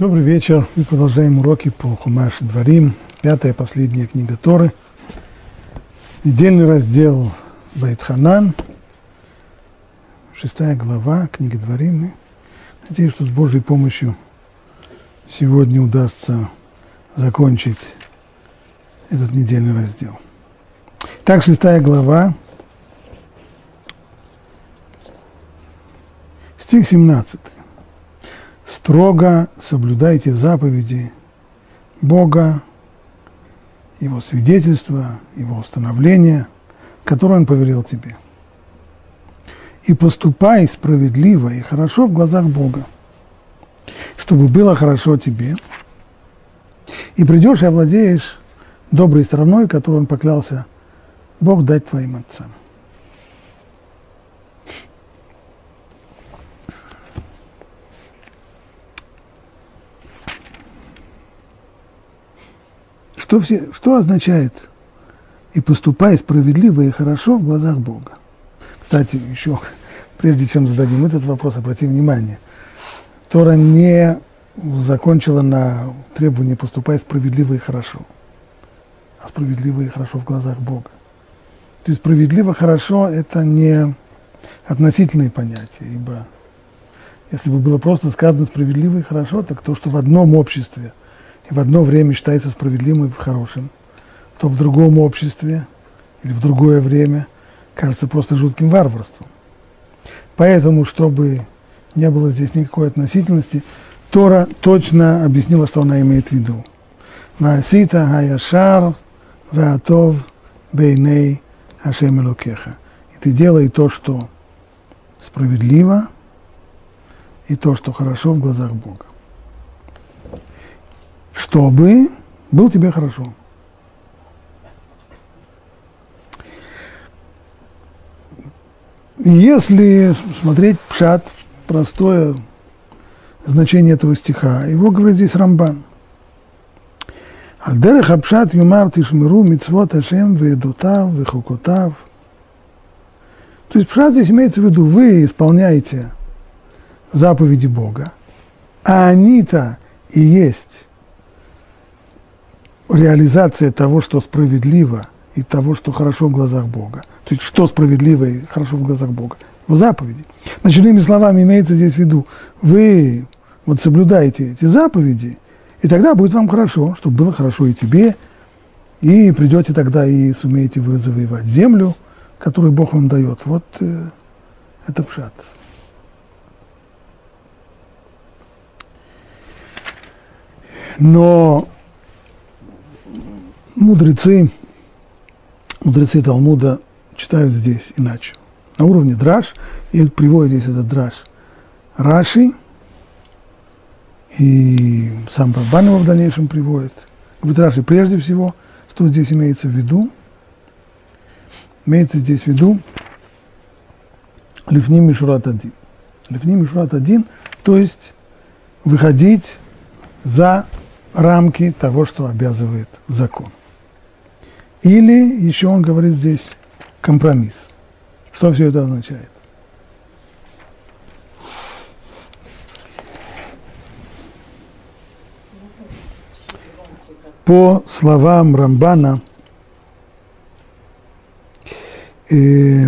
Добрый вечер. Мы продолжаем уроки по Хумаш Дворим. Пятая, последняя книга Торы. Недельный раздел Байтханан. Шестая глава книги Дворим. Надеюсь, что с Божьей помощью сегодня удастся закончить этот недельный раздел. Так, шестая глава. Стих 17 строго соблюдайте заповеди Бога, Его свидетельства, Его установления, которые Он повелел тебе. И поступай справедливо и хорошо в глазах Бога, чтобы было хорошо тебе. И придешь и овладеешь доброй стороной, которую Он поклялся Бог дать твоим отцам. Что, все, что означает «и поступай справедливо и хорошо в глазах Бога»? Кстати, еще, прежде чем зададим этот вопрос, обрати внимание, Тора не закончила на требовании «поступай справедливо и хорошо», а справедливо и хорошо в глазах Бога. То есть справедливо хорошо – это не относительные понятия, ибо если бы было просто сказано справедливо и хорошо, так то, что в одном обществе – в одно время считается справедливым и хорошим, то в другом обществе или в другое время кажется просто жутким варварством. Поэтому, чтобы не было здесь никакой относительности, Тора точно объяснила, что она имеет в виду. Ваасита хаяшар ваатов бейней Ашем Элокеха. И ты делай то, что справедливо, и то, что хорошо в глазах Бога чтобы было тебе хорошо. Если смотреть пшат, простое значение этого стиха, его говорит здесь Рамбан. Альдерех апшат юмар тишмиру мицвот Ашем ведутав вехукотав. То есть пшат здесь имеется в виду, вы исполняете заповеди Бога, а они-то и есть реализация того, что справедливо, и того, что хорошо в глазах Бога. То есть, что справедливо и хорошо в глазах Бога? В заповеди. Значит, иными словами, имеется здесь в виду, вы вот соблюдаете эти заповеди, и тогда будет вам хорошо, чтобы было хорошо и тебе, и придете тогда и сумеете вы завоевать землю, которую Бог вам дает. Вот э, это пшат. Но мудрецы, мудрецы Талмуда читают здесь иначе. На уровне драж, и приводит здесь этот драж Раши, и сам Рабан его в дальнейшем приводит. Говорит Раши прежде всего, что здесь имеется в виду? Имеется здесь в виду Лифним Мишурат один. Лифним Мишурат один, то есть выходить за рамки того, что обязывает закон. Или еще он говорит здесь компромисс. Что все это означает? По словам Рамбана, э,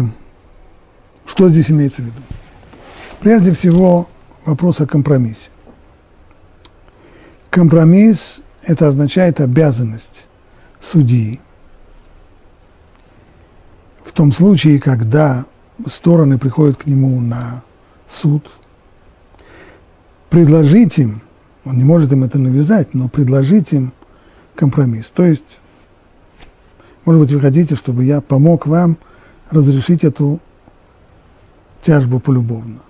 что здесь имеется в виду? Прежде всего, вопрос о компромиссе. Компромисс – это означает обязанность судьи – в том случае, когда стороны приходят к нему на суд, предложить им, он не может им это навязать, но предложить им компромисс. То есть, может быть, вы хотите, чтобы я помог вам разрешить эту тяжбу полюбовно.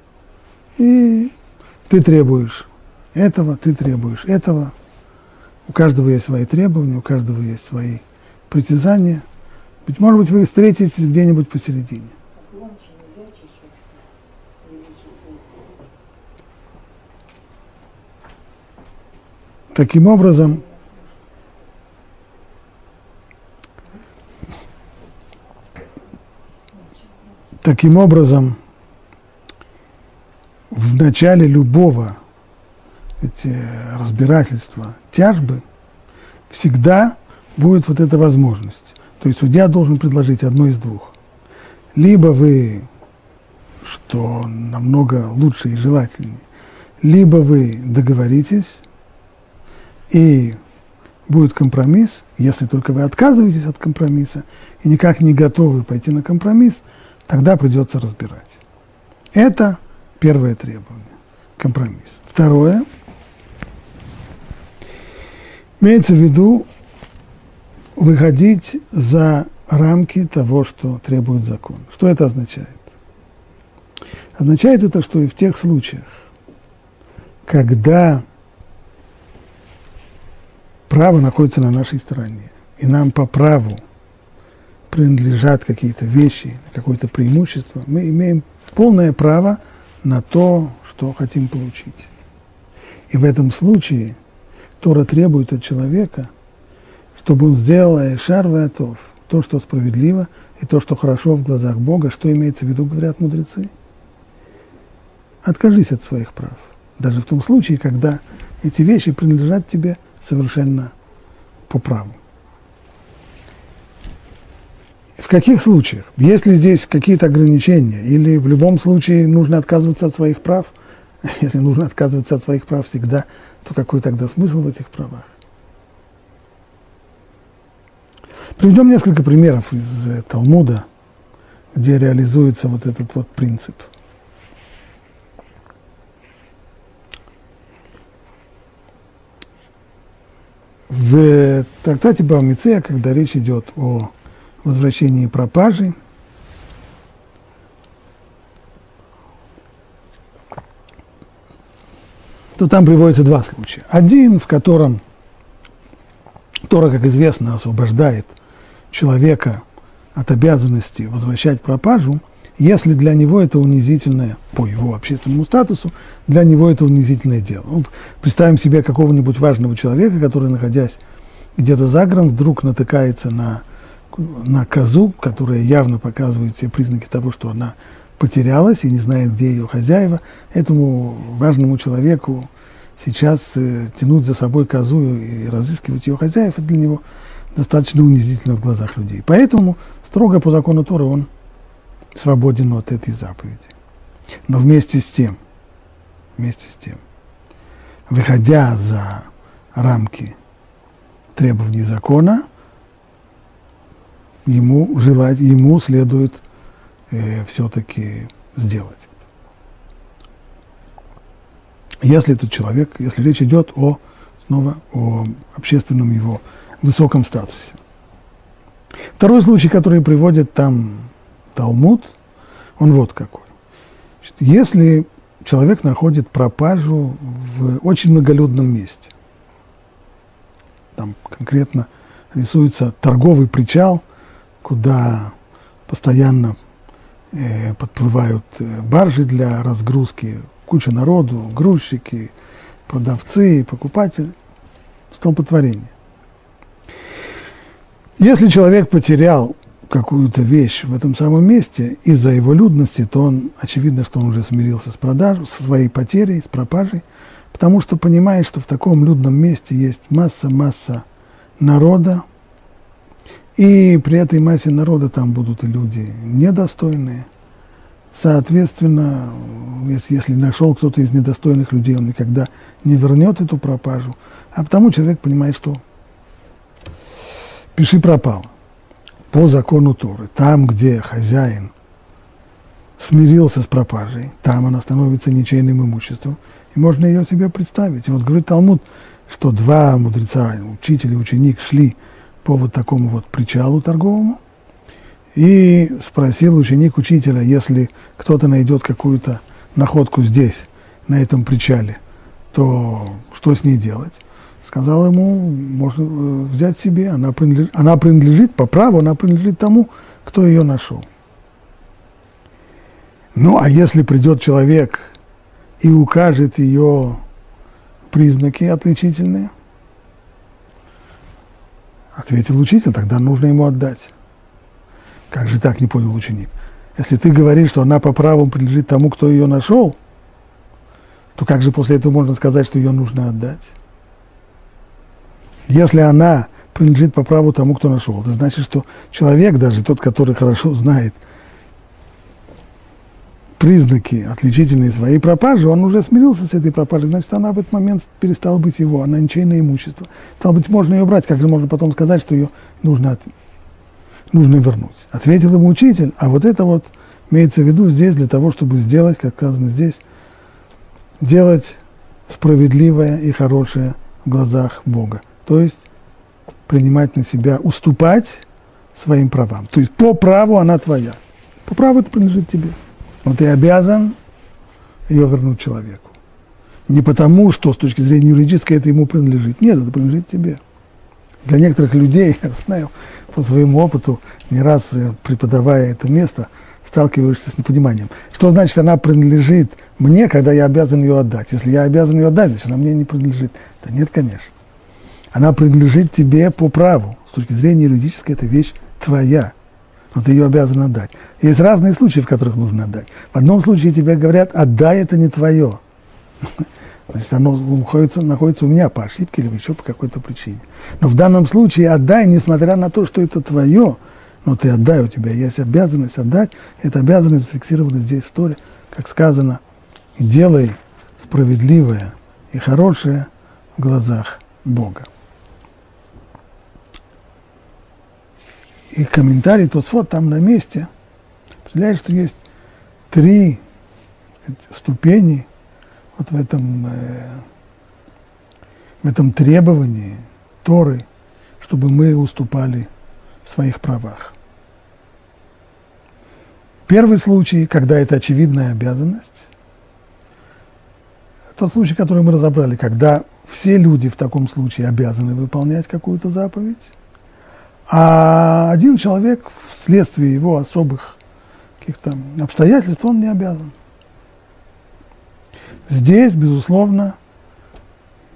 И ты требуешь этого, ты требуешь этого. У каждого есть свои требования, у каждого есть свои притязания – быть может быть, вы встретитесь где-нибудь посередине. Таким образом, таким образом, в начале любого эти разбирательства, тяжбы, всегда будет вот эта возможность. То есть судья должен предложить одно из двух. Либо вы, что намного лучше и желательнее, либо вы договоритесь, и будет компромисс, если только вы отказываетесь от компромисса и никак не готовы пойти на компромисс, тогда придется разбирать. Это первое требование – компромисс. Второе – имеется в виду выходить за рамки того, что требует закон. Что это означает? Означает это, что и в тех случаях, когда право находится на нашей стороне, и нам по праву принадлежат какие-то вещи, какое-то преимущество, мы имеем полное право на то, что хотим получить. И в этом случае Тора требует от человека, чтобы он сделал Айшар Ватов, то, что справедливо, и то, что хорошо в глазах Бога, что имеется в виду, говорят мудрецы. Откажись от своих прав, даже в том случае, когда эти вещи принадлежат тебе совершенно по праву. В каких случаях? Есть ли здесь какие-то ограничения? Или в любом случае нужно отказываться от своих прав? Если нужно отказываться от своих прав всегда, то какой тогда смысл в этих правах? Приведем несколько примеров из э, Талмуда, где реализуется вот этот вот принцип. В трактате Баумицея, когда речь идет о возвращении пропажи, то там приводится два случая. Один, в котором Тора, как известно, освобождает человека от обязанности возвращать пропажу, если для него это унизительное, по его общественному статусу, для него это унизительное дело. Ну, представим себе какого-нибудь важного человека, который, находясь где-то за городом, вдруг натыкается на, на козу, которая явно показывает все признаки того, что она потерялась и не знает, где ее хозяева. Этому важному человеку сейчас э, тянуть за собой козу и разыскивать ее хозяев, это для него достаточно унизительно в глазах людей. Поэтому строго по закону Торы он свободен от этой заповеди. Но вместе с тем, вместе с тем, выходя за рамки требований закона, ему, желать, ему следует э, все-таки сделать если этот человек, если речь идет о, снова о общественном его высоком статусе. Второй случай, который приводит там Талмуд, он вот какой. Если человек находит пропажу в очень многолюдном месте, там конкретно рисуется торговый причал, куда постоянно э, подплывают э, баржи для разгрузки куча народу, грузчики, продавцы, покупатели, столпотворение. Если человек потерял какую-то вещь в этом самом месте из-за его людности, то он, очевидно, что он уже смирился с продажей, со своей потерей, с пропажей, потому что понимает, что в таком людном месте есть масса-масса народа, и при этой массе народа там будут и люди недостойные, Соответственно, если, нашел кто-то из недостойных людей, он никогда не вернет эту пропажу. А потому человек понимает, что пиши пропало. По закону Торы, там, где хозяин смирился с пропажей, там она становится ничейным имуществом, и можно ее себе представить. И вот говорит Талмуд, что два мудреца, учитель и ученик, шли по вот такому вот причалу торговому, и спросил ученик учителя, если кто-то найдет какую-то находку здесь, на этом причале, то что с ней делать? Сказал ему, можно э, взять себе, она принадлежит, она принадлежит по праву, она принадлежит тому, кто ее нашел. Ну, а если придет человек и укажет ее признаки отличительные, ответил учитель, тогда нужно ему отдать. Как же так, не понял ученик? Если ты говоришь, что она по праву принадлежит тому, кто ее нашел, то то как же после этого можно сказать, что ее нужно отдать? Если она принадлежит по праву тому, кто нашел, это значит, что человек, даже тот, который хорошо знает признаки, отличительные своей пропажи, он уже смирился с этой пропажей, значит, она в этот момент перестала быть его, она ничейное имущество. Стало быть, можно ее брать, как же можно потом сказать, что ее нужно, от... нужно вернуть. Ответил ему учитель, а вот это вот имеется в виду здесь для того, чтобы сделать, как сказано здесь, делать справедливое и хорошее в глазах Бога. То есть принимать на себя, уступать своим правам. То есть по праву она твоя. По праву это принадлежит тебе. Но ты обязан ее вернуть человеку. Не потому, что с точки зрения юридической это ему принадлежит. Нет, это принадлежит тебе. Для некоторых людей, я знаю по своему опыту, не раз э, преподавая это место, сталкиваешься с непониманием. Что значит, она принадлежит мне, когда я обязан ее отдать? Если я обязан ее отдать, значит, она мне не принадлежит. Да нет, конечно. Она принадлежит тебе по праву. С точки зрения юридической, эта вещь твоя но ты ее обязан отдать. Есть разные случаи, в которых нужно отдать. В одном случае тебе говорят, отдай, это не твое. Значит, оно находится, находится у меня по ошибке или еще по какой-то причине. Но в данном случае отдай, несмотря на то, что это твое, но ты отдай, у тебя есть обязанность отдать. Эта обязанность зафиксирована здесь в Торе, как сказано, делай справедливое и хорошее в глазах Бога. И комментарий Тосфот там на месте, представляешь, что есть три ступени вот в этом, э, в этом требовании Торы, чтобы мы уступали в своих правах. Первый случай, когда это очевидная обязанность, тот случай, который мы разобрали, когда все люди в таком случае обязаны выполнять какую-то заповедь, а один человек вследствие его особых каких-то обстоятельств, он не обязан. Здесь, безусловно,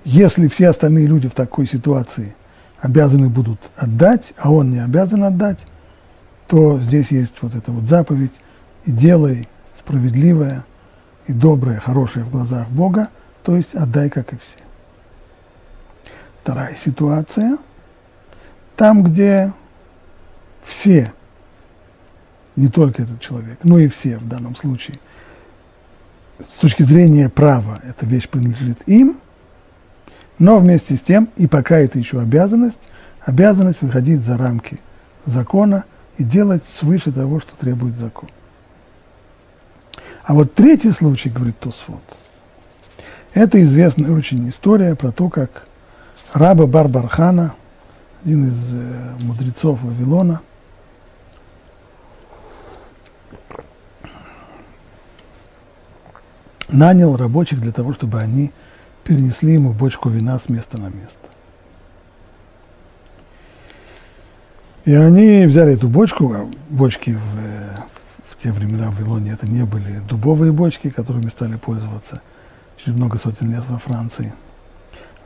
если все остальные люди в такой ситуации обязаны будут отдать, а он не обязан отдать, то здесь есть вот эта вот заповедь «и делай справедливое и доброе, хорошее в глазах Бога», то есть отдай, как и все. Вторая ситуация – там, где все, не только этот человек, но и все в данном случае, с точки зрения права эта вещь принадлежит им, но вместе с тем, и пока это еще обязанность, обязанность выходить за рамки закона и делать свыше того, что требует закон. А вот третий случай, говорит Тосфот, это известная очень история про то, как раба Барбархана – один из э, мудрецов Вавилона, нанял рабочих для того, чтобы они перенесли ему бочку вина с места на место. И они взяли эту бочку, а бочки в, э, в те времена в Вавилоне это не были дубовые бочки, которыми стали пользоваться через много сотен лет во Франции.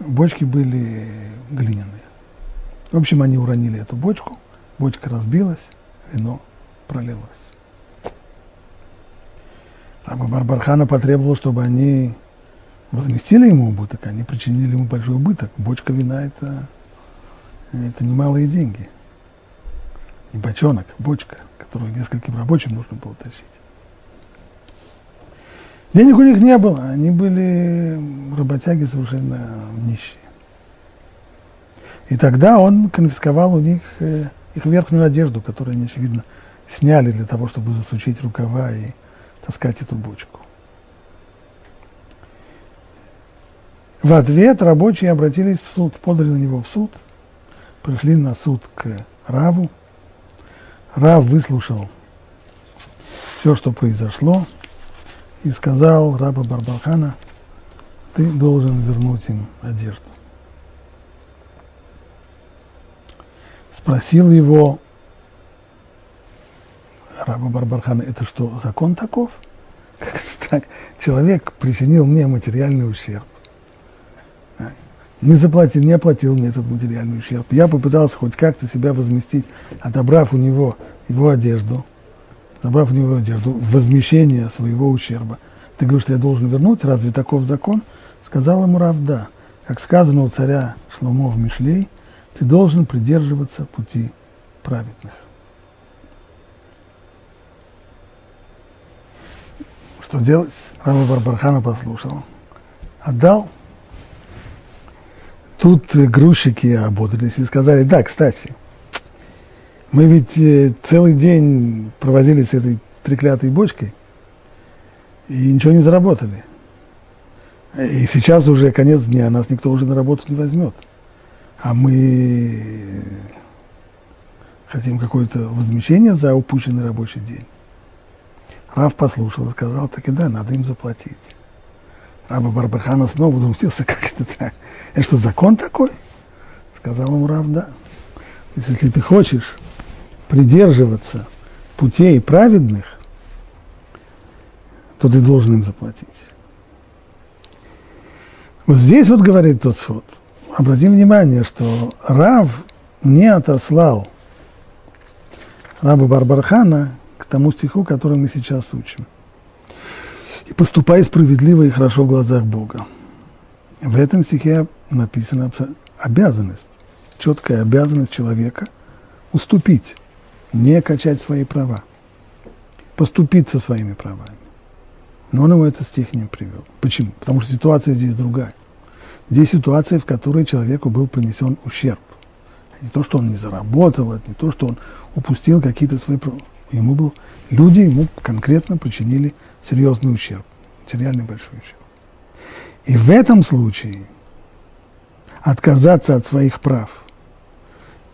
Бочки были глиняные. В общем, они уронили эту бочку, бочка разбилась, вино пролилось. Раба Барбархана потребовал, чтобы они возместили ему убыток, они причинили ему большой убыток. Бочка вина это, это немалые деньги. Не бочонок, бочка, которую нескольким рабочим нужно было тащить. Денег у них не было, они были работяги совершенно нищие. И тогда он конфисковал у них э, их верхнюю одежду, которую они, очевидно, сняли для того, чтобы засучить рукава и таскать эту бочку. В ответ рабочие обратились в суд, подали на него в суд, пришли на суд к Раву. Рав выслушал все, что произошло, и сказал раба Барбархана, ты должен вернуть им одежду. Спросил его раба Барбархана, это что, закон таков? так, человек причинил мне материальный ущерб. Не заплатил, не оплатил мне этот материальный ущерб. Я попытался хоть как-то себя возместить, отобрав у него его одежду, отобрав у него одежду, возмещение своего ущерба. Ты говоришь, что я должен вернуть, разве таков закон? Сказал ему Рав, да. Как сказано у царя Шломо в Мишлей, ты должен придерживаться пути праведных. Что делать? Раба Барбархана послушал. Отдал. Тут грузчики ободрились и сказали, да, кстати, мы ведь э, целый день провозились с этой треклятой бочкой и ничего не заработали. И сейчас уже конец дня, нас никто уже на работу не возьмет. А мы хотим какое-то возмещение за упущенный рабочий день. Рав послушал и сказал, так и да, надо им заплатить. Раба Барбархана снова возмутился, как это так? Это что, закон такой? Сказал ему Рав, да. Если ты хочешь придерживаться путей праведных, то ты должен им заплатить. Вот здесь вот говорит тот Тосфот, обратим внимание, что Рав не отослал раба Барбархана к тому стиху, который мы сейчас учим. И поступай справедливо и хорошо в глазах Бога. В этом стихе написана обязанность, четкая обязанность человека уступить, не качать свои права, поступить со своими правами. Но он его этот стих не привел. Почему? Потому что ситуация здесь другая. Здесь ситуация, в которой человеку был принесен ущерб. Не то, что он не заработал, это не то, что он упустил какие-то свои права. Ему был, люди ему конкретно причинили серьезный ущерб, материальный большой ущерб. И в этом случае отказаться от своих прав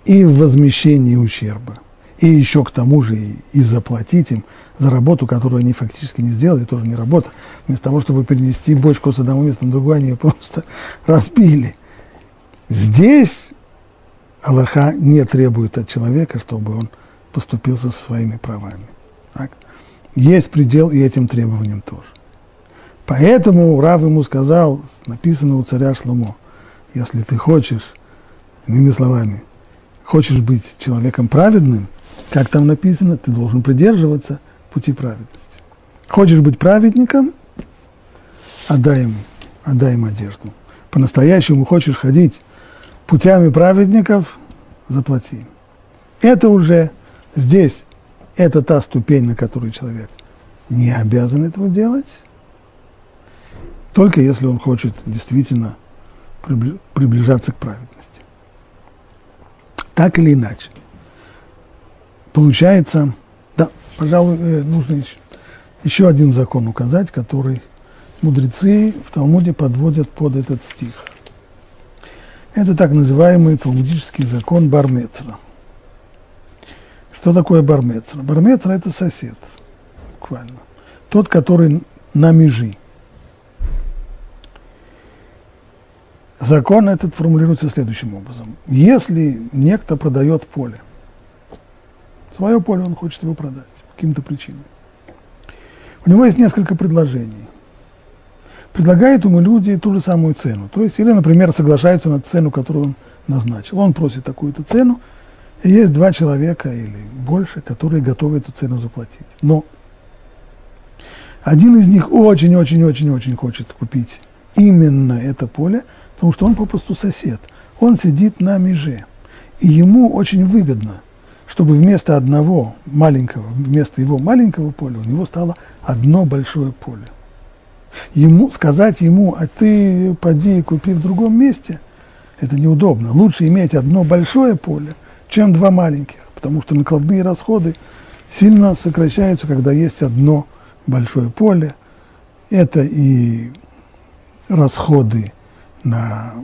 и в возмещении ущерба, и еще к тому же и, и заплатить им за работу, которую они фактически не сделали, тоже не работа. Вместо того, чтобы перенести бочку с одного места на другое, они ее просто разбили. Здесь Аллаха не требует от человека, чтобы он поступил со своими правами. Так? Есть предел и этим требованиям тоже. Поэтому Рав ему сказал, написано у царя Шломо, если ты хочешь, иными словами, хочешь быть человеком праведным, как там написано, ты должен придерживаться пути праведности. Хочешь быть праведником, отдай ему, отдай ему одежду. По-настоящему хочешь ходить путями праведников, заплати. Это уже здесь, это та ступень, на которую человек не обязан этого делать, только если он хочет действительно приближаться к праведности. Так или иначе. Получается, пожалуй, э, нужно еще, один закон указать, который мудрецы в Талмуде подводят под этот стих. Это так называемый талмудический закон Бармецра. Что такое Бармецра? Бармецра – это сосед, буквально. Тот, который на межи. Закон этот формулируется следующим образом. Если некто продает поле, свое поле он хочет его продать каким-то причинам, у него есть несколько предложений. Предлагают ему люди ту же самую цену. То есть, или, например, соглашаются на цену, которую он назначил. Он просит такую-то цену, и есть два человека или больше, которые готовы эту цену заплатить. Но один из них очень-очень-очень-очень хочет купить именно это поле, потому что он попросту сосед. Он сидит на меже. И ему очень выгодно, чтобы вместо одного маленького, вместо его маленького поля у него стало одно большое поле. Ему, сказать ему, а ты поди и купи в другом месте, это неудобно. Лучше иметь одно большое поле, чем два маленьких, потому что накладные расходы сильно сокращаются, когда есть одно большое поле. Это и расходы на,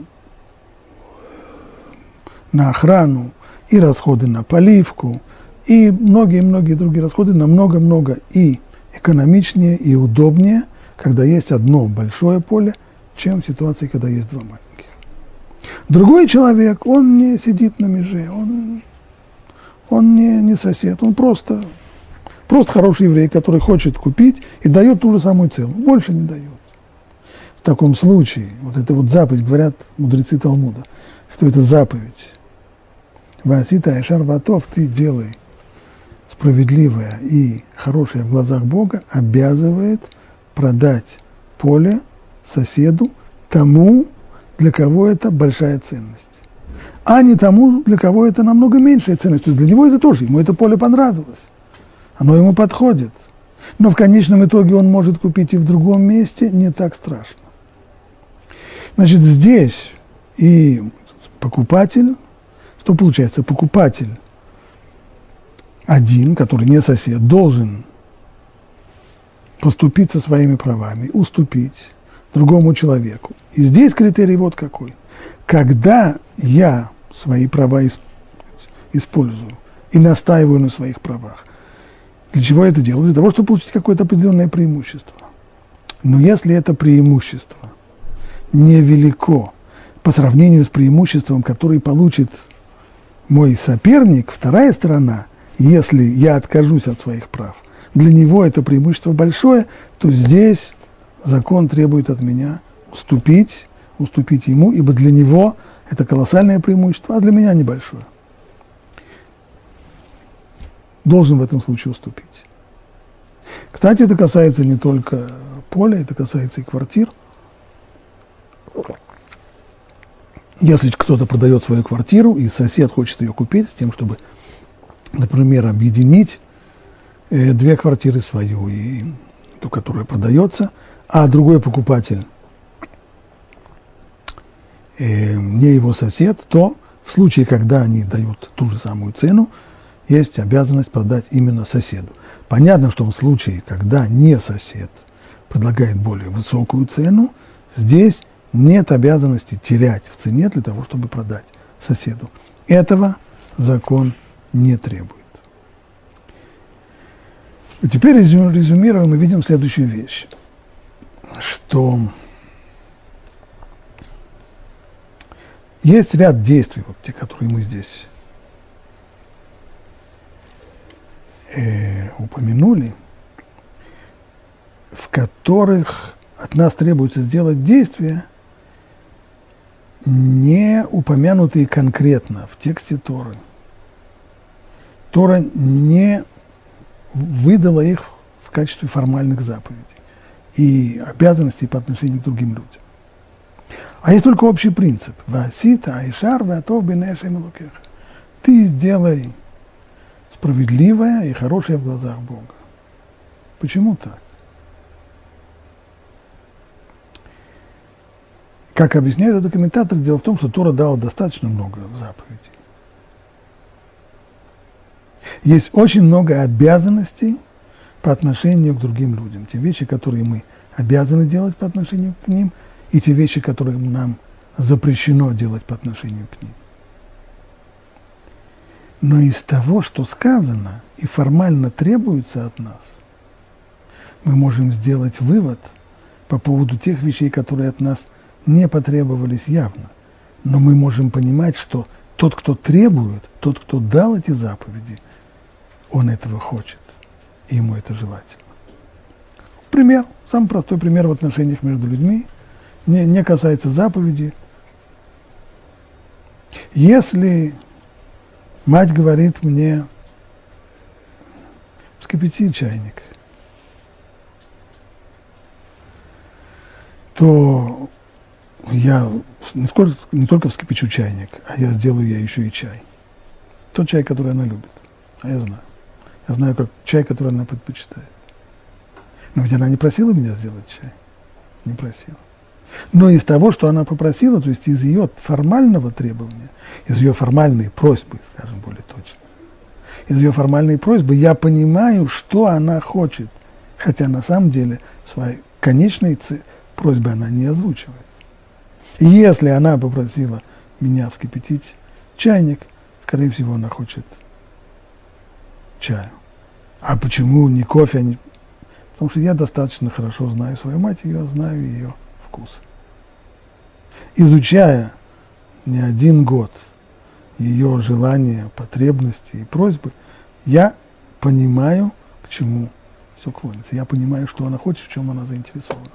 на охрану, и расходы на поливку, и многие-многие другие расходы намного-много и экономичнее, и удобнее, когда есть одно большое поле, чем в ситуации, когда есть два маленьких. Другой человек, он не сидит на меже, он, он не, не сосед, он просто, просто хороший еврей, который хочет купить и дает ту же самую цену, больше не дает в таком случае, вот это вот заповедь, говорят мудрецы Талмуда, что это заповедь. Васита Айшар Ватов, ты делай справедливое и хорошее в глазах Бога, обязывает продать поле соседу, тому, для кого это большая ценность, а не тому, для кого это намного меньшая ценность. То есть для него это тоже, ему это поле понравилось, оно ему подходит. Но в конечном итоге он может купить и в другом месте, не так страшно. Значит, здесь и покупатель, что получается, покупатель один, который не сосед, должен поступить со своими правами, уступить другому человеку. И здесь критерий вот какой. Когда я свои права использую и настаиваю на своих правах, для чего я это делаю? Для того, чтобы получить какое-то определенное преимущество. Но если это преимущество невелико по сравнению с преимуществом, которое получит мой соперник, вторая сторона, если я откажусь от своих прав, для него это преимущество большое, то здесь закон требует от меня уступить, уступить ему, ибо для него это колоссальное преимущество, а для меня небольшое. Должен в этом случае уступить. Кстати, это касается не только поля, это касается и квартир. Если кто-то продает свою квартиру, и сосед хочет ее купить с тем, чтобы, например, объединить э, две квартиры свою и ту, которая продается, а другой покупатель э, не его сосед, то в случае, когда они дают ту же самую цену, есть обязанность продать именно соседу. Понятно, что в случае, когда не сосед предлагает более высокую цену, здесь нет обязанности терять в цене для того, чтобы продать соседу. Этого закон не требует. Теперь резюмируем мы видим следующую вещь, что есть ряд действий, вот те, которые мы здесь э, упомянули, в которых от нас требуется сделать действия, не упомянутые конкретно в тексте Торы. Тора не выдала их в качестве формальных заповедей и обязанностей по отношению к другим людям. А есть только общий принцип. Васита, Айшар, Ватов, Бенеша, Ты сделай справедливое и хорошее в глазах Бога. Почему так? Как объясняет этот комментатор, дело в том, что Тора дала достаточно много заповедей. Есть очень много обязанностей по отношению к другим людям. Те вещи, которые мы обязаны делать по отношению к ним, и те вещи, которые нам запрещено делать по отношению к ним. Но из того, что сказано и формально требуется от нас, мы можем сделать вывод по поводу тех вещей, которые от нас не потребовались явно. Но мы можем понимать, что тот, кто требует, тот, кто дал эти заповеди, он этого хочет, и ему это желательно. Пример, самый простой пример в отношениях между людьми, не, не касается заповеди. Если Мать говорит мне, вскипяти чайник. То я не только, не только вскипячу чайник, а я сделаю я еще и чай. Тот чай, который она любит. А я знаю. Я знаю, как чай, который она предпочитает. Но ведь она не просила меня сделать чай. Не просила. Но из того, что она попросила, то есть из ее формального требования, из ее формальной просьбы, скажем более точно, из ее формальной просьбы я понимаю, что она хочет, хотя на самом деле своей конечной просьбы она не озвучивает. Если она попросила меня вскипятить чайник, скорее всего, она хочет чаю. А почему не кофе? Не... Потому что я достаточно хорошо знаю свою мать, я знаю ее вкус. Изучая не один год ее желания, потребности и просьбы, я понимаю, к чему все клонится. Я понимаю, что она хочет, в чем она заинтересована.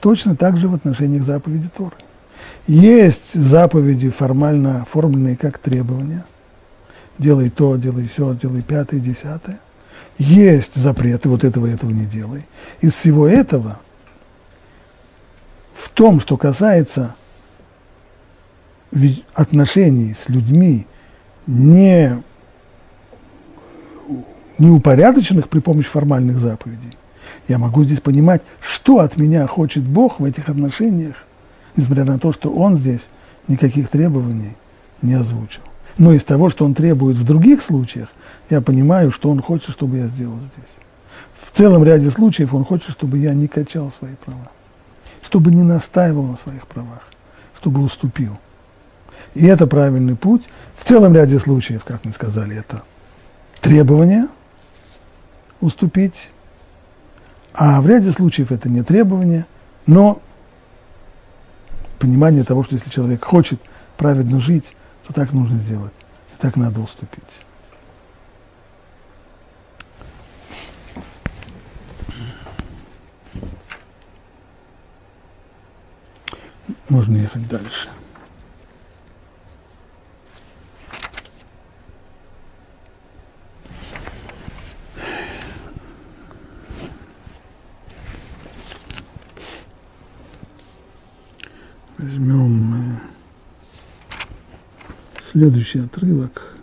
Точно так же в отношениях заповеди Торы. Есть заповеди, формально оформленные как требования. Делай то, делай все, делай пятое, десятое. есть запреты, вот этого и этого не делай. Из всего этого в том, что касается отношений с людьми, не, не упорядоченных при помощи формальных заповедей, я могу здесь понимать, что от меня хочет Бог в этих отношениях, несмотря на то, что Он здесь никаких требований не озвучил. Но из того, что Он требует в других случаях, я понимаю, что Он хочет, чтобы я сделал здесь. В целом ряде случаев Он хочет, чтобы я не качал свои права, чтобы не настаивал на своих правах, чтобы уступил. И это правильный путь. В целом ряде случаев, как мы сказали, это требование уступить, а в ряде случаев это не требование, но понимание того, что если человек хочет праведно жить, то так нужно сделать, и так надо уступить. Можно ехать дальше. Возьмем э, следующий отрывок.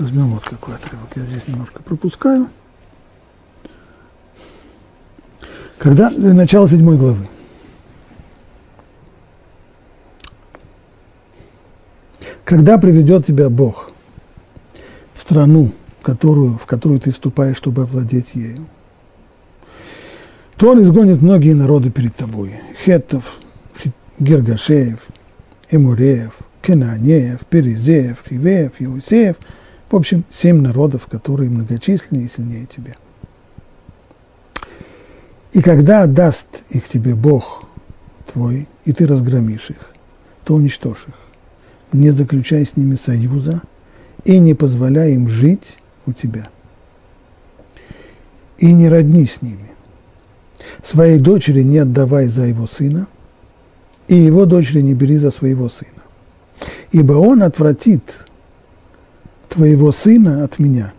Возьмем вот какой отрывок. Я здесь немножко пропускаю. Когда начало седьмой главы. Когда приведет тебя Бог в страну, которую, в которую ты вступаешь, чтобы овладеть ею, то он изгонит многие народы перед тобой. Хеттов, Гергашеев, Эмуреев, Кенанеев, Перезеев, Хивеев, Иусеев. В общем, семь народов, которые многочисленнее и сильнее тебя. И когда даст их тебе Бог твой, и ты разгромишь их, то уничтожь их. Не заключай с ними союза и не позволяй им жить у тебя. И не родни с ними. Своей дочери не отдавай за его сына, и его дочери не бери за своего сына. Ибо он отвратит твоего сына от меня,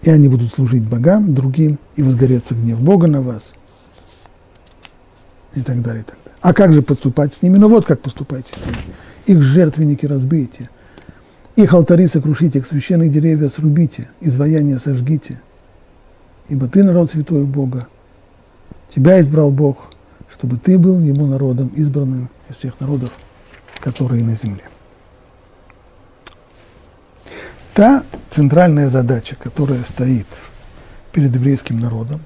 и они будут служить богам другим, и возгорется гнев Бога на вас – и так далее, и так далее. А как же поступать с ними? Ну вот как поступайте с ними. Их жертвенники разбейте, их алтари сокрушите, их священные деревья срубите, изваяния сожгите. Ибо ты народ святой Бога, тебя избрал Бог, чтобы ты был ему народом избранным из всех народов, которые на земле. Та центральная задача, которая стоит перед еврейским народом,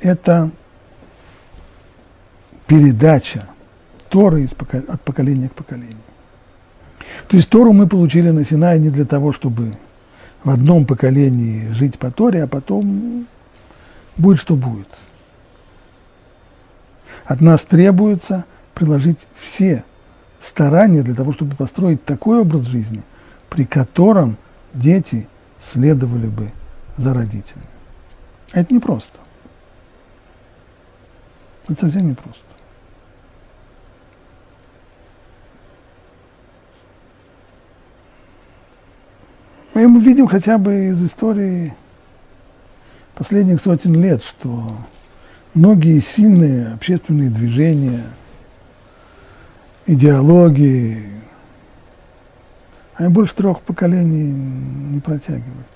это передача Торы от поколения к поколению. То есть Тору мы получили на Синае не для того, чтобы в одном поколении жить по Торе, а потом будет, что будет. От нас требуется приложить все старания для того, чтобы построить такой образ жизни, при котором дети следовали бы за родителями. Это непросто. Это совсем непросто. Мы видим хотя бы из истории последних сотен лет, что многие сильные общественные движения, идеологии, они больше трех поколений не протягивают.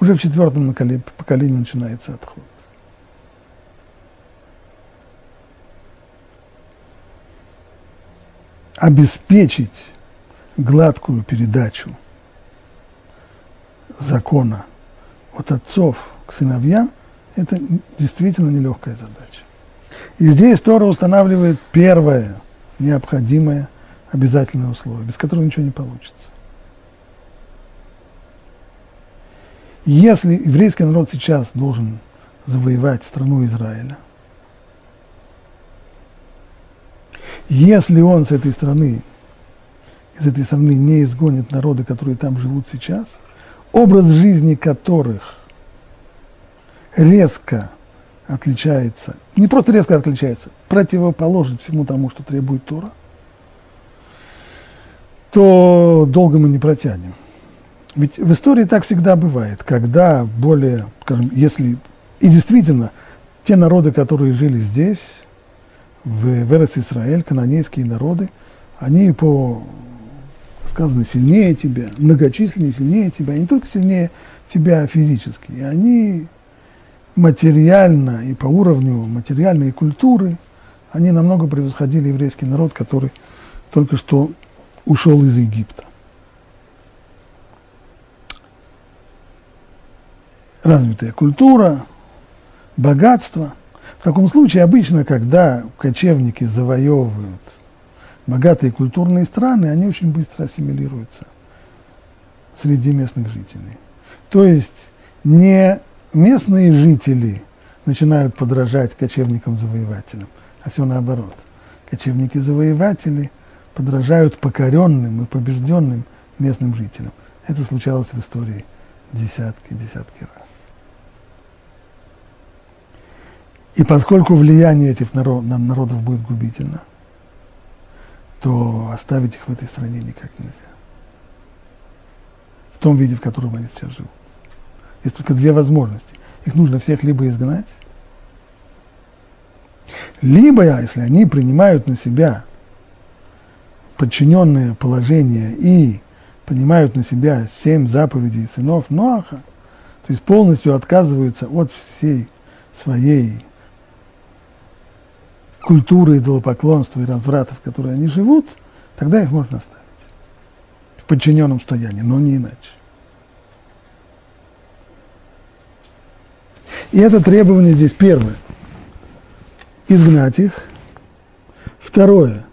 Уже в четвертом поколении начинается отход. Обеспечить гладкую передачу закона от отцов к сыновьям, это действительно нелегкая задача. И здесь Тора устанавливает первое необходимое обязательное условие, без которого ничего не получится. Если еврейский народ сейчас должен завоевать страну Израиля, если он с этой страны из этой страны не изгонит народы, которые там живут сейчас, образ жизни которых резко отличается, не просто резко отличается, противоположен всему тому, что требует Тора, то долго мы не протянем. Ведь в истории так всегда бывает, когда более, скажем, если и действительно те народы, которые жили здесь, в, в Израиль, канонейские народы, они по, сказано, сильнее тебя, многочисленнее, сильнее тебя, не только сильнее тебя физически, и они материально и по уровню материальной культуры, они намного превосходили еврейский народ, который только что ушел из Египта. Развитая культура, богатство. В таком случае обычно, когда кочевники завоевывают богатые культурные страны, они очень быстро ассимилируются среди местных жителей. То есть не местные жители начинают подражать кочевникам-завоевателям, а все наоборот. Кочевники-завоеватели подражают покоренным и побежденным местным жителям. Это случалось в истории десятки-десятки раз. И поскольку влияние этих народ, народов будет губительно, то оставить их в этой стране никак нельзя. В том виде, в котором они сейчас живут. Есть только две возможности. Их нужно всех либо изгнать, либо, если они принимают на себя подчиненное положение и принимают на себя семь заповедей сынов Ноаха, то есть полностью отказываются от всей своей культуры идолопоклонства и разврата, в которой они живут, тогда их можно оставить в подчиненном состоянии, но не иначе. И это требование здесь первое. Изгнать их. Второе.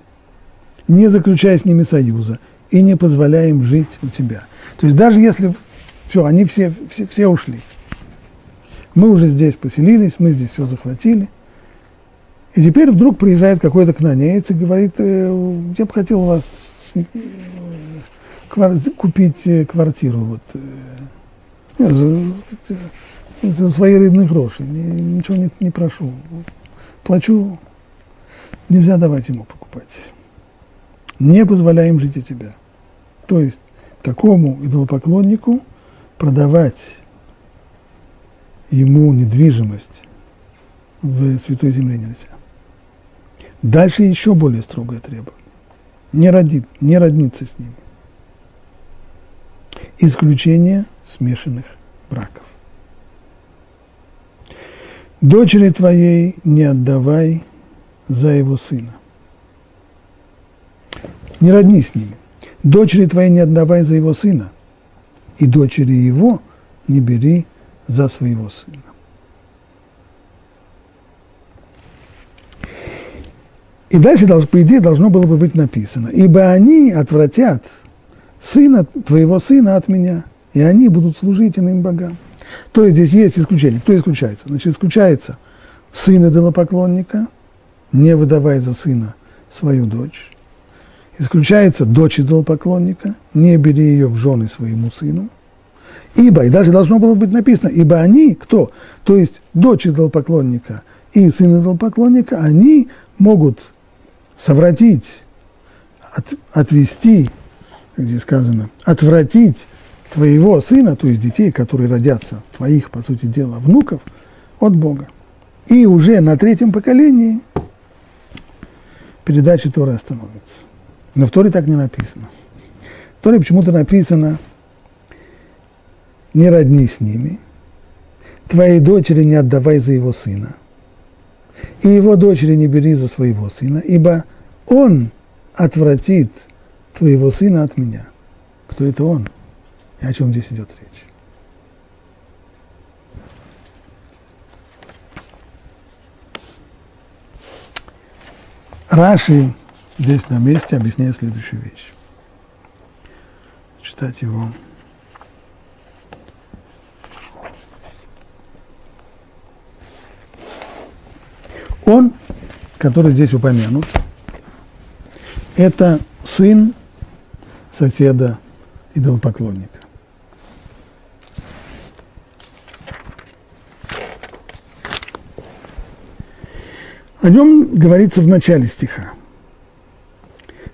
Не заключая с ними союза и не позволяя им жить у тебя. То есть даже если все, они все, все, все ушли. Мы уже здесь поселились, мы здесь все захватили. И теперь вдруг приезжает какой-то кнанеец и говорит, э, я бы хотел у вас э, купить э, квартиру. Вот, за свои родные гроши, ничего не, не прошу. Плачу, нельзя давать ему покупать. Не позволяем жить у тебя. То есть такому идолопоклоннику продавать ему недвижимость в Святой Земле нельзя. Дальше еще более строгое требование. Не, родит, не родниться с ними. Исключение смешанных браков. Дочери твоей не отдавай за его сына. Не родни с ними. Дочери твоей не отдавай за его сына. И дочери его не бери за своего сына. И дальше, по идее, должно было бы быть написано, ибо они отвратят сына, твоего сына от меня, и они будут служить иным богам. То есть здесь есть исключение. Кто исключается? Значит, исключается сын идолопоклонника, не выдавая за сына свою дочь. Исключается дочь идолопоклонника, не бери ее в жены своему сыну. Ибо, и даже должно было быть написано, ибо они, кто? То есть дочь идолопоклонника и сын идолопоклонника, они могут совратить, от, отвести, где сказано, отвратить твоего сына, то есть детей, которые родятся, твоих, по сути дела, внуков, от Бога. И уже на третьем поколении передача Торы остановится. Но в Торе так не написано. В Торе почему-то написано «не родни с ними», «твоей дочери не отдавай за его сына», и его дочери не бери за своего сына, ибо он отвратит твоего сына от меня. Кто это он? И о чем здесь идет речь? Раши здесь на месте объясняет следующую вещь. Читать его. Он, который здесь упомянут, это сын соседа идолопоклонника. О нем говорится в начале стиха.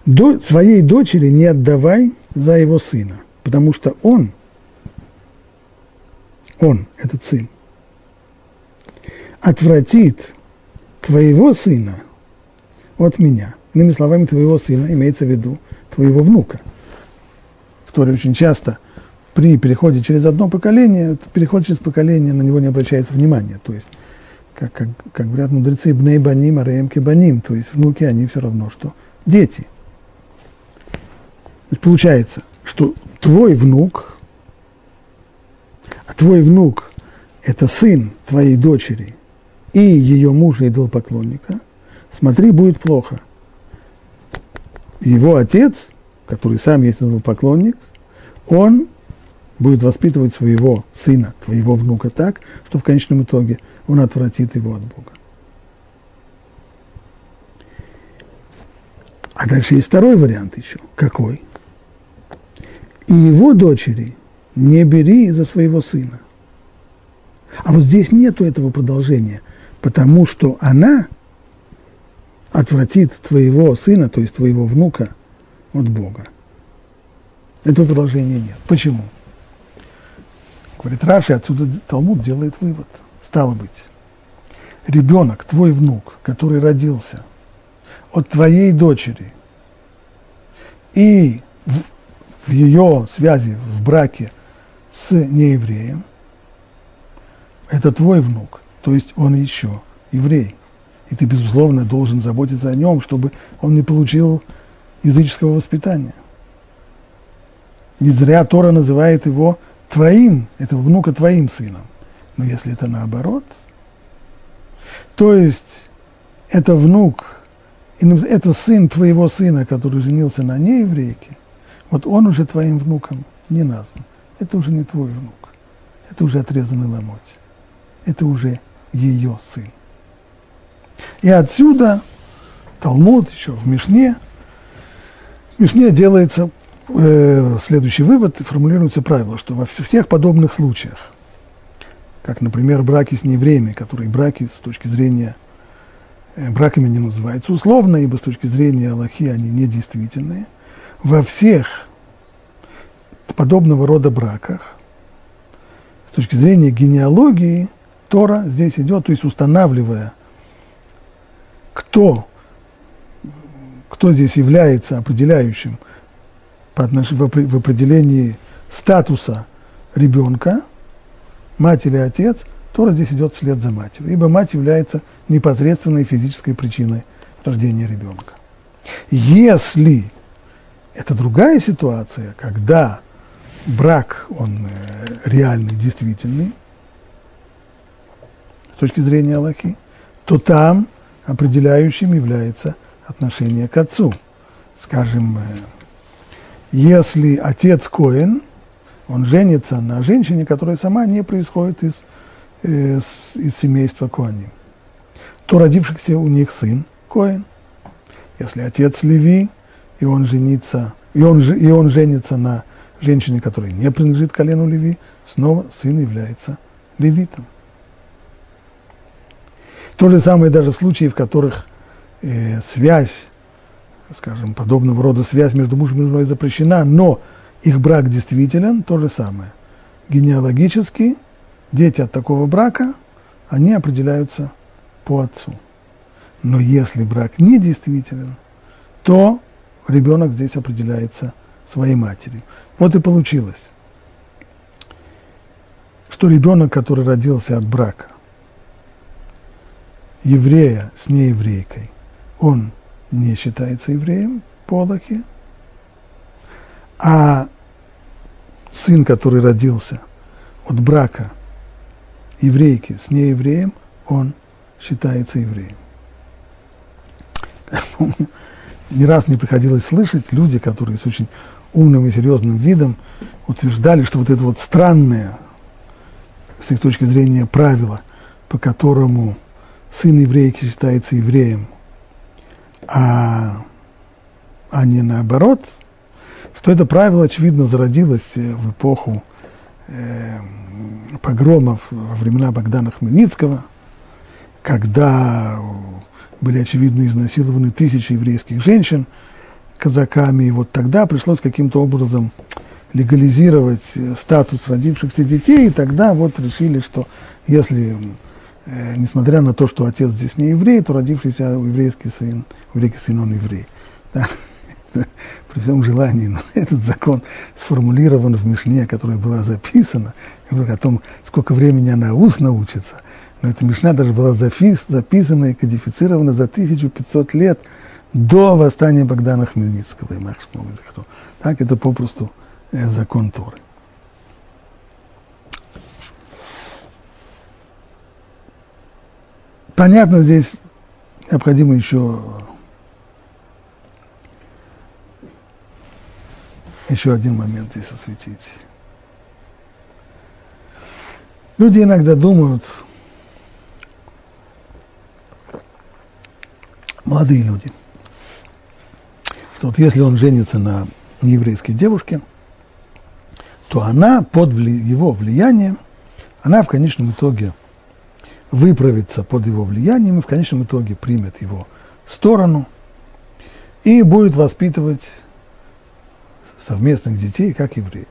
До, своей дочери не отдавай за его сына, потому что он, он, этот сын, отвратит твоего сына от меня. Иными словами, твоего сына имеется в виду твоего внука. В Торе очень часто при переходе через одно поколение, переход через поколение, на него не обращается внимания. То есть как, как, как говорят мудрецы, бней баним, ареем баним, то есть внуки, они все равно, что дети. Получается, что твой внук, а твой внук – это сын твоей дочери и ее мужа идолопоклонника, смотри, будет плохо. Его отец, который сам есть идолопоклонник, он будет воспитывать своего сына, твоего внука так, что в конечном итоге он отвратит его от Бога. А дальше есть второй вариант еще. Какой? И его дочери не бери за своего сына. А вот здесь нету этого продолжения, потому что она отвратит твоего сына, то есть твоего внука, от Бога. Этого продолжения нет. Почему? Говорит Раши, отсюда Талмуд делает вывод. Стало быть, ребенок, твой внук, который родился от твоей дочери и в, в ее связи, в браке с неевреем, это твой внук, то есть он еще еврей. И ты, безусловно, должен заботиться о нем, чтобы он не получил языческого воспитания. Не зря Тора называет его твоим, этого внука твоим сыном. Но если это наоборот, то есть это внук, это сын твоего сына, который женился на нееврейке, вот он уже твоим внуком не назван. Это уже не твой внук. Это уже отрезанный ломоть. Это уже ее сын. И отсюда Талмуд еще в Мишне, в Мишне делается э, следующий вывод, формулируется правило, что во всех подобных случаях, как, например, браки с неевреями, которые браки с точки зрения э, браками не называются условно, ибо с точки зрения Аллахи они недействительные, во всех подобного рода браках, с точки зрения генеалогии, Тора здесь идет, то есть устанавливая, кто, кто здесь является определяющим – по отнош... в определении статуса ребенка, мать или отец, Тора здесь идет вслед за матерью, ибо мать является непосредственной физической причиной рождения ребенка. Если это другая ситуация, когда брак, он э, реальный, действительный, точки зрения Аллахи, то там определяющим является отношение к отцу. Скажем, э, если отец Коин, он женится на женщине, которая сама не происходит из, э, из семейства Коаним, то родившийся у них сын Коин. Если отец Леви, и он женится, и он, и он женится на женщине, которая не принадлежит колену Леви, снова сын является левитом. То же самое даже в случаи, в которых э, связь скажем, подобного рода связь между мужем и женой запрещена, но их брак действителен, то же самое. Генеалогически дети от такого брака, они определяются по отцу. Но если брак не действителен, то ребенок здесь определяется своей матерью. Вот и получилось, что ребенок, который родился от брака, еврея с нееврейкой, он не считается евреем по Аллахе, а сын, который родился от брака еврейки с неевреем, он считается евреем. Не раз мне приходилось слышать люди, которые с очень умным и серьезным видом утверждали, что вот это вот странное, с их точки зрения, правило, по которому сын еврейки считается евреем, а, а не наоборот, что это правило, очевидно, зародилось э, в эпоху э, погромов во времена Богдана Хмельницкого, когда были, очевидно, изнасилованы тысячи еврейских женщин казаками, и вот тогда пришлось каким-то образом легализировать э, статус родившихся детей, и тогда вот решили, что если, э, несмотря на то, что отец здесь не еврей, то родившийся еврейский сын, еврейский сын он еврей. Да? При всем желании, но этот закон сформулирован в Мишне, которая была записана, о том, сколько времени она устно учится. Но эта Мишна даже была записана и кодифицирована за 1500 лет до восстания Богдана Хмельницкого и Так это попросту э, закон Торы. Понятно, здесь необходимо еще еще один момент здесь осветить. Люди иногда думают, молодые люди, что вот если он женится на нееврейской девушке, то она под вли его влиянием, она в конечном итоге выправится под его влиянием и в конечном итоге примет его сторону и будет воспитывать совместных детей, как евреев.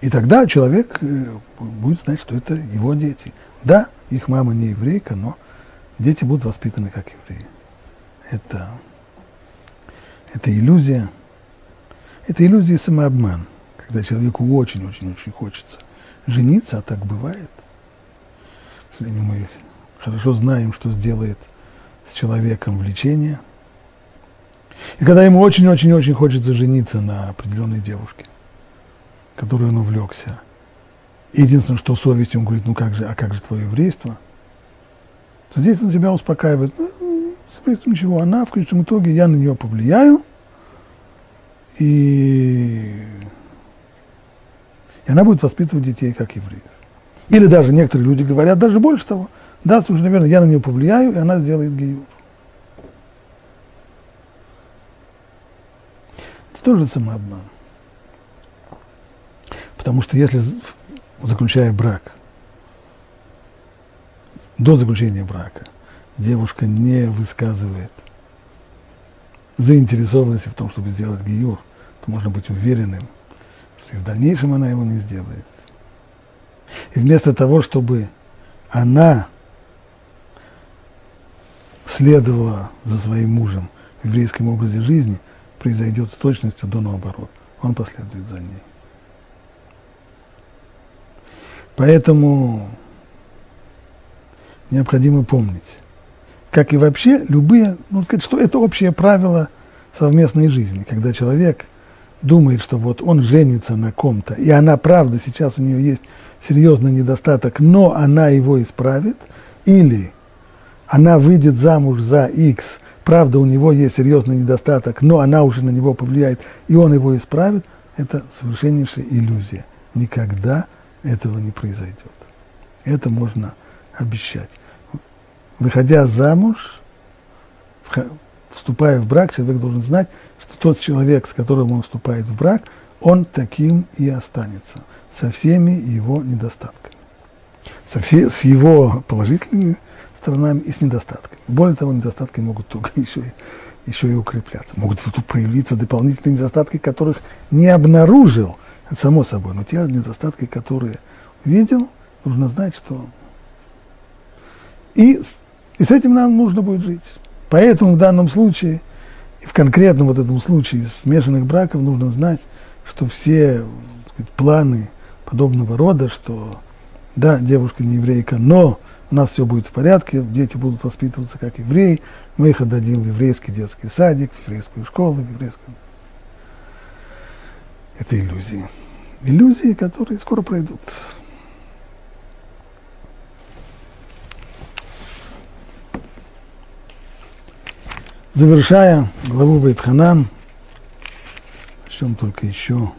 И тогда человек э, будет знать, что это его дети. Да, их мама не еврейка, но дети будут воспитаны как евреи. Это, это иллюзия. Это иллюзия и самообман, когда человеку очень-очень-очень хочется жениться, а так бывает. К сожалению, мы хорошо знаем, что сделает с человеком влечение. И когда ему очень-очень-очень хочется жениться на определенной девушке, которой он увлекся, единственное, что совесть, он говорит, ну как же, а как же твое еврейство? То здесь он себя успокаивает, ну, с ничего, она в конечном итоге, я на нее повлияю, и, и она будет воспитывать детей как евреев. Или даже некоторые люди говорят, даже больше того – да, слушай, наверное, я на нее повлияю, и она сделает гиюр. Это тоже самообман. Потому что если, заключая брак, до заключения брака, девушка не высказывает заинтересованности в том, чтобы сделать гиюр, можно быть уверенным, что и в дальнейшем она его не сделает. И вместо того, чтобы она следовала за своим мужем в еврейском образе жизни, произойдет с точностью до наоборот. Он последует за ней. Поэтому необходимо помнить, как и вообще любые, ну сказать, что это общее правило совместной жизни, когда человек думает, что вот он женится на ком-то, и она правда, сейчас у нее есть серьезный недостаток, но она его исправит, или она выйдет замуж за X, правда, у него есть серьезный недостаток, но она уже на него повлияет, и он его исправит, это совершеннейшая иллюзия. Никогда этого не произойдет. Это можно обещать. Выходя замуж, вступая в брак, человек должен знать, тот человек, с которым он вступает в брак, он таким и останется, со всеми его недостатками, со все, с его положительными сторонами и с недостатками. Более того, недостатки могут только еще и, еще и укрепляться. Могут тут проявиться дополнительные недостатки, которых не обнаружил, само собой, но те недостатки, которые видел, нужно знать, что... И, и с этим нам нужно будет жить. Поэтому в данном случае, и в конкретном вот этом случае смешанных браков нужно знать, что все сказать, планы подобного рода, что да, девушка не еврейка, но у нас все будет в порядке, дети будут воспитываться как евреи, мы их отдадим в еврейский детский садик, в еврейскую школу, в еврейскую... Это иллюзии. Иллюзии, которые скоро пройдут. Завершая главу Вайтханам, чем только еще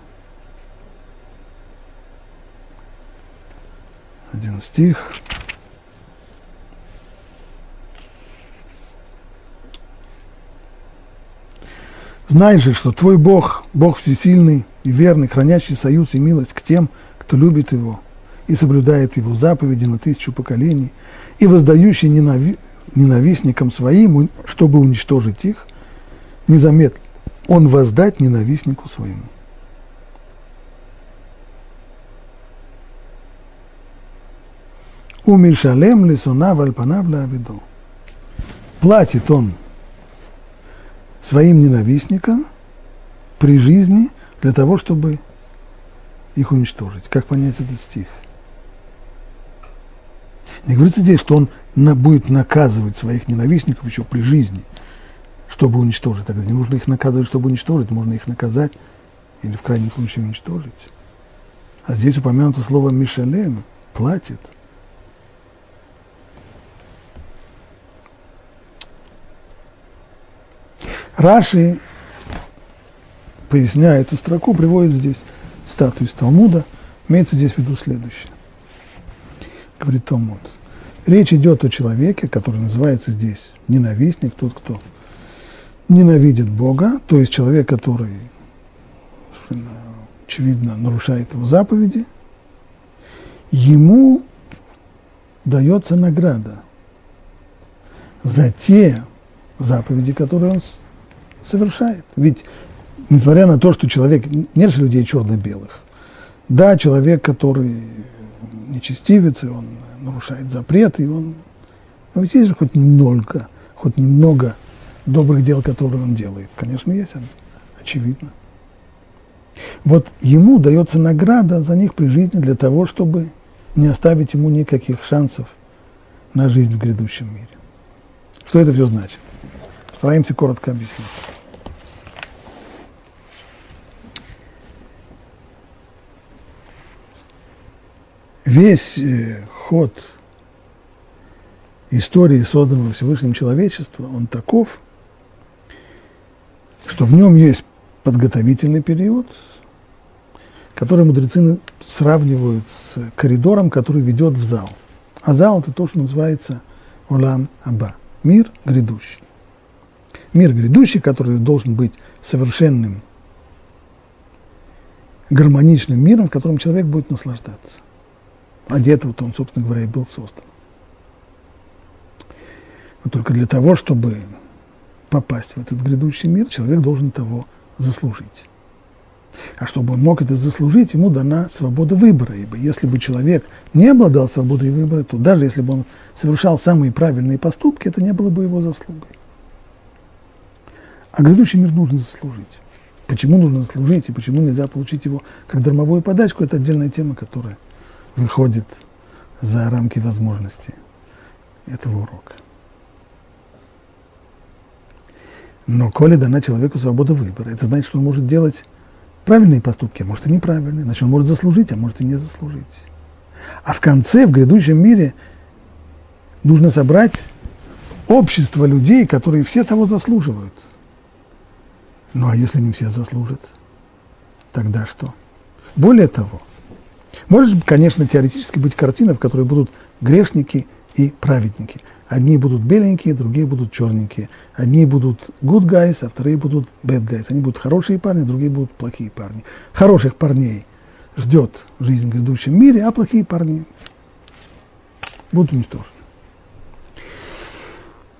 один стих. Знай же, что твой Бог, Бог всесильный и верный, хранящий союз и милость к тем, кто любит Его и соблюдает Его заповеди на тысячу поколений, и воздающий ненависть ненавистникам своим, чтобы уничтожить их, незаметно он воздать ненавистнику своему. Умишалем лисуна вальпанав лавиду. Платит он своим ненавистникам при жизни для того, чтобы их уничтожить. Как понять этот стих? Не говорится здесь, что он будет наказывать своих ненавистников еще при жизни, чтобы уничтожить. Тогда не нужно их наказывать, чтобы уничтожить, можно их наказать или в крайнем случае уничтожить. А здесь упомянуто слово «мишалем» – платит – Раши, поясняя эту строку, приводит здесь статую из Талмуда. Имеется здесь в виду следующее. Говорит Талмуд. Речь идет о человеке, который называется здесь ненавистник, тот, кто ненавидит Бога, то есть человек, который, очевидно, нарушает его заповеди, ему дается награда за те заповеди, которые он совершает. Ведь, несмотря на то, что человек, нет же людей черно-белых, да, человек, который нечестивец, и он нарушает запреты, и он... Но ведь есть же хоть немного, хоть немного добрых дел, которые он делает. Конечно, есть, очевидно. Вот ему дается награда за них при жизни для того, чтобы не оставить ему никаких шансов на жизнь в грядущем мире. Что это все значит? Стараемся коротко объяснить. Весь э, ход истории созданного Всевышним человечества, он таков, что в нем есть подготовительный период, который мудрецы сравнивают с коридором, который ведет в зал. А зал – это то, что называется Олам Аба – мир грядущий. Мир грядущий, который должен быть совершенным, гармоничным миром, в котором человек будет наслаждаться. А для этого-то он, собственно говоря, и был создан. Но только для того, чтобы попасть в этот грядущий мир, человек должен того заслужить. А чтобы он мог это заслужить, ему дана свобода выбора. Ибо если бы человек не обладал свободой выбора, то даже если бы он совершал самые правильные поступки, это не было бы его заслугой. А грядущий мир нужно заслужить. Почему нужно заслужить и почему нельзя получить его как дармовую подачку, это отдельная тема, которая выходит за рамки возможностей этого урока. Но коли дана человеку свобода выбора, это значит, что он может делать правильные поступки, а может и неправильные. Значит, он может заслужить, а может и не заслужить. А в конце, в грядущем мире, нужно собрать общество людей, которые все того заслуживают – ну а если не все заслужат, тогда что? Более того, может, конечно, теоретически быть картина, в которой будут грешники и праведники. Одни будут беленькие, другие будут черненькие. Одни будут good guys, а вторые будут bad guys. Они будут хорошие парни, другие будут плохие парни. Хороших парней ждет жизнь в грядущем мире, а плохие парни будут уничтожены.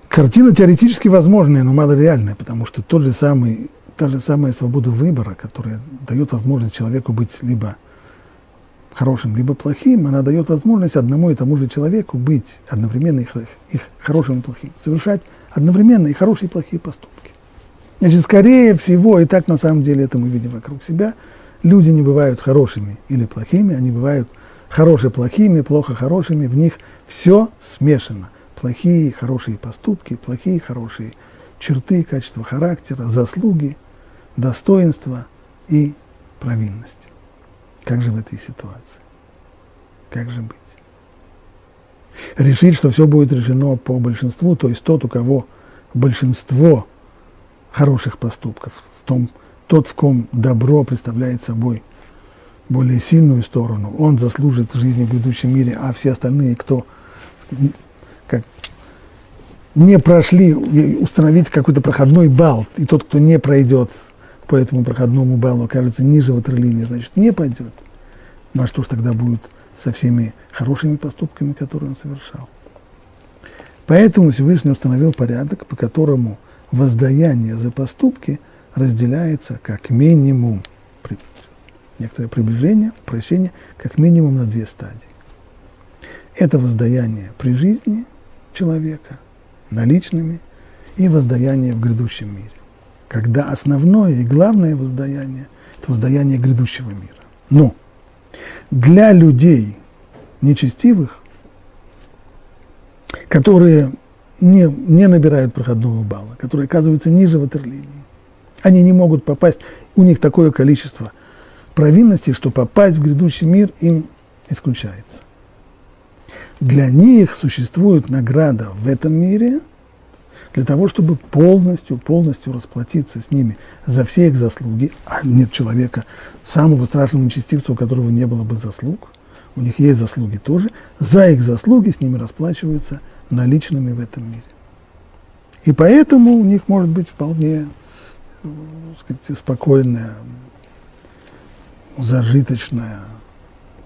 Картина теоретически возможная, но малореальная, потому что тот же самый та же самая свобода выбора, которая дает возможность человеку быть либо хорошим, либо плохим, она дает возможность одному и тому же человеку быть одновременно их, их хорошим и плохим, совершать одновременно и хорошие, и плохие поступки. Значит, скорее всего, и так на самом деле это мы видим вокруг себя, люди не бывают хорошими или плохими, они бывают хорошие плохими, плохо хорошими, в них все смешано. Плохие, хорошие поступки, плохие, хорошие черты, качества характера, заслуги, достоинства и провинность. Как же в этой ситуации? Как же быть? Решить, что все будет решено по большинству, то есть тот, у кого большинство хороших поступков, в том, тот, в ком добро представляет собой более сильную сторону, он заслужит жизни в грядущем мире, а все остальные, кто, как не прошли, установить какой-то проходной балл, и тот, кто не пройдет по этому проходному баллу, окажется ниже ватерлинии, значит, не пойдет. Ну а что ж тогда будет со всеми хорошими поступками, которые он совершал? Поэтому Всевышний установил порядок, по которому воздаяние за поступки разделяется как минимум, некоторое приближение, прощение, как минимум на две стадии. Это воздаяние при жизни человека, наличными, и воздаяние в грядущем мире. Когда основное и главное воздаяние – это воздаяние грядущего мира. Но для людей нечестивых, которые не, не набирают проходного балла, которые оказываются ниже ватерлинии, они не могут попасть, у них такое количество провинностей, что попасть в грядущий мир им исключается. Для них существует награда в этом мире для того, чтобы полностью, полностью расплатиться с ними за все их заслуги. А нет человека, самого страшного нечестивца, у которого не было бы заслуг. У них есть заслуги тоже. За их заслуги с ними расплачиваются наличными в этом мире. И поэтому у них может быть вполне сказать, спокойная, зажиточная,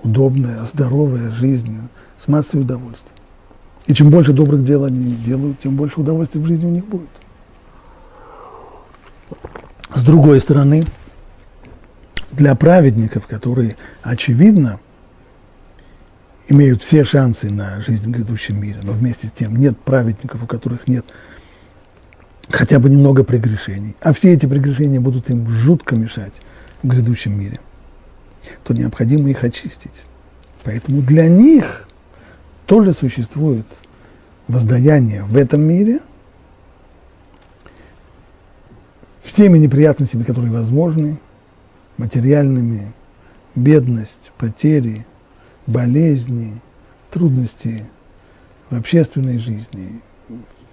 удобная, здоровая жизнь с массой удовольствия. И чем больше добрых дел они делают, тем больше удовольствия в жизни у них будет. С другой стороны, для праведников, которые, очевидно, имеют все шансы на жизнь в грядущем мире, но вместе с тем нет праведников, у которых нет хотя бы немного прегрешений, а все эти прегрешения будут им жутко мешать в грядущем мире, то необходимо их очистить. Поэтому для них тоже существует воздаяние в этом мире всеми неприятностями, которые возможны, материальными, бедность, потери, болезни, трудности в общественной жизни,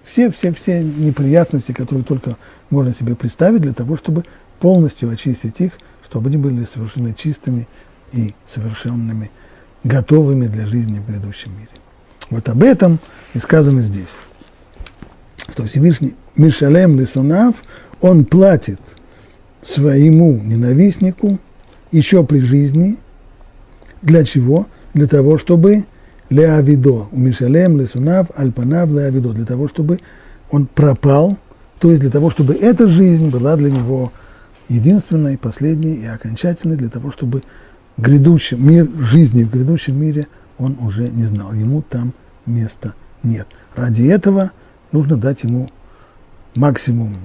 все, все, все неприятности, которые только можно себе представить для того, чтобы полностью очистить их, чтобы они были совершенно чистыми и совершенными, готовыми для жизни в грядущем мире. Вот об этом и сказано здесь, что Всевышний Мишалем Лисунав, он платит своему ненавистнику еще при жизни. Для чего? Для того, чтобы леавидо, у Мишалем Лисунав, Альпанав леавидо, для того, чтобы он пропал, то есть для того, чтобы эта жизнь была для него единственной, последней и окончательной, для того, чтобы грядущий мир жизни в грядущем мире он уже не знал. Ему там места нет. Ради этого нужно дать ему максимум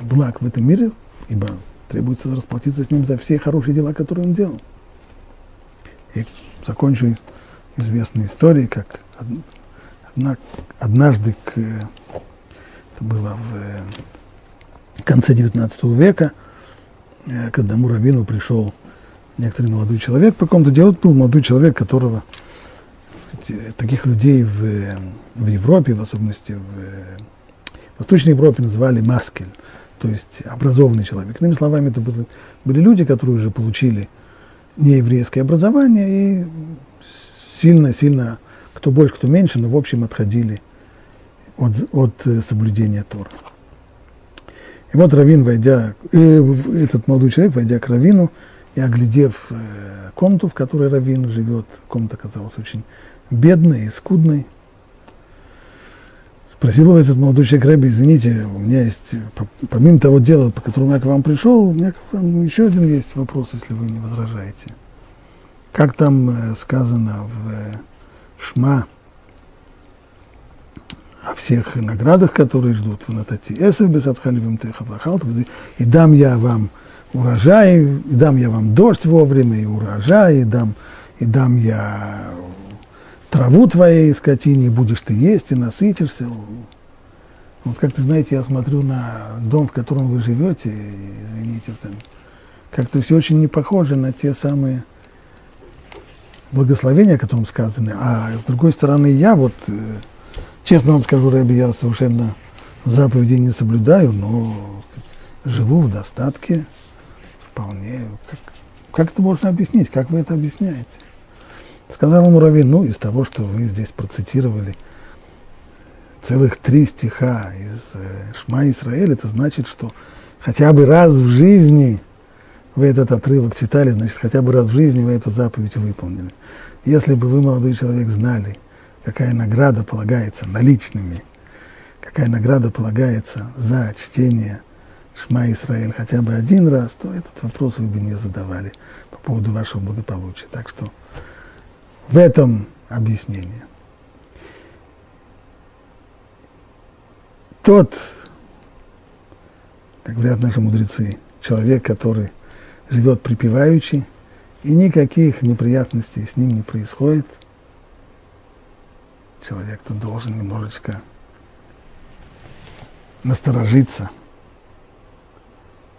благ в этом мире, ибо требуется расплатиться с ним за все хорошие дела, которые он делал. И закончу известной историей, как одна, однажды, к, это было в конце XIX века, э, к одному раввину пришел некоторый молодой человек по какому-то делу, был молодой человек, которого таких людей в, в Европе, в особенности в Восточной Европе называли маскель, то есть образованный человек. Иными словами, это были, были люди, которые уже получили нееврейское образование и сильно-сильно, кто больше, кто меньше, но в общем отходили от, от соблюдения Тора. И вот Равин, войдя, э, этот молодой человек, войдя к Равину и оглядев э, комнату, в которой Равин живет, комната казалась очень бедной и скудной. Спросил его этот молодой человек, Рэбби, извините, у меня есть, помимо того дела, по которому я к вам пришел, у меня к вам еще один есть вопрос, если вы не возражаете. Как там э, сказано в э, Шма о всех наградах, которые ждут в Натати Эсев, Бесатхаливым Техавахалтов, и дам я вам урожай, и дам я вам дождь вовремя, и урожай, и дам, и дам я траву твоей скотине, и будешь ты есть, и насытишься. Вот как-то, знаете, я смотрю на дом, в котором вы живете, извините, как-то все очень не похоже на те самые благословения, о котором сказаны. А с другой стороны, я вот, э, честно вам скажу, Рэби, я совершенно заповедей не соблюдаю, но живу в достатке вполне. Как, как это можно объяснить? Как вы это объясняете? Сказал ему Равин, ну, из того, что вы здесь процитировали целых три стиха из э, Шма Исраэль, это значит, что хотя бы раз в жизни вы этот отрывок читали, значит, хотя бы раз в жизни вы эту заповедь выполнили. Если бы вы, молодой человек, знали, какая награда полагается наличными, какая награда полагается за чтение Шма Исраэль хотя бы один раз, то этот вопрос вы бы не задавали по поводу вашего благополучия. Так что в этом объяснение. Тот, как говорят наши мудрецы, человек, который живет припеваючи, и никаких неприятностей с ним не происходит, человек-то должен немножечко насторожиться.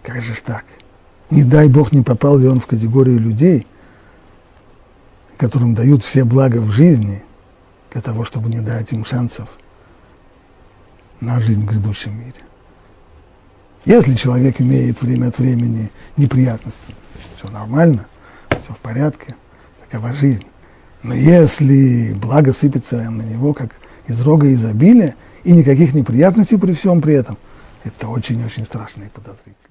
Как же так? Не дай Бог, не попал ли он в категорию людей, которым дают все блага в жизни, для того, чтобы не дать им шансов на жизнь в грядущем мире. Если человек имеет время от времени неприятности, все нормально, все в порядке, такова жизнь. Но если благо сыпется на него, как из рога изобилия, и никаких неприятностей при всем при этом, это очень-очень страшно и подозрительно.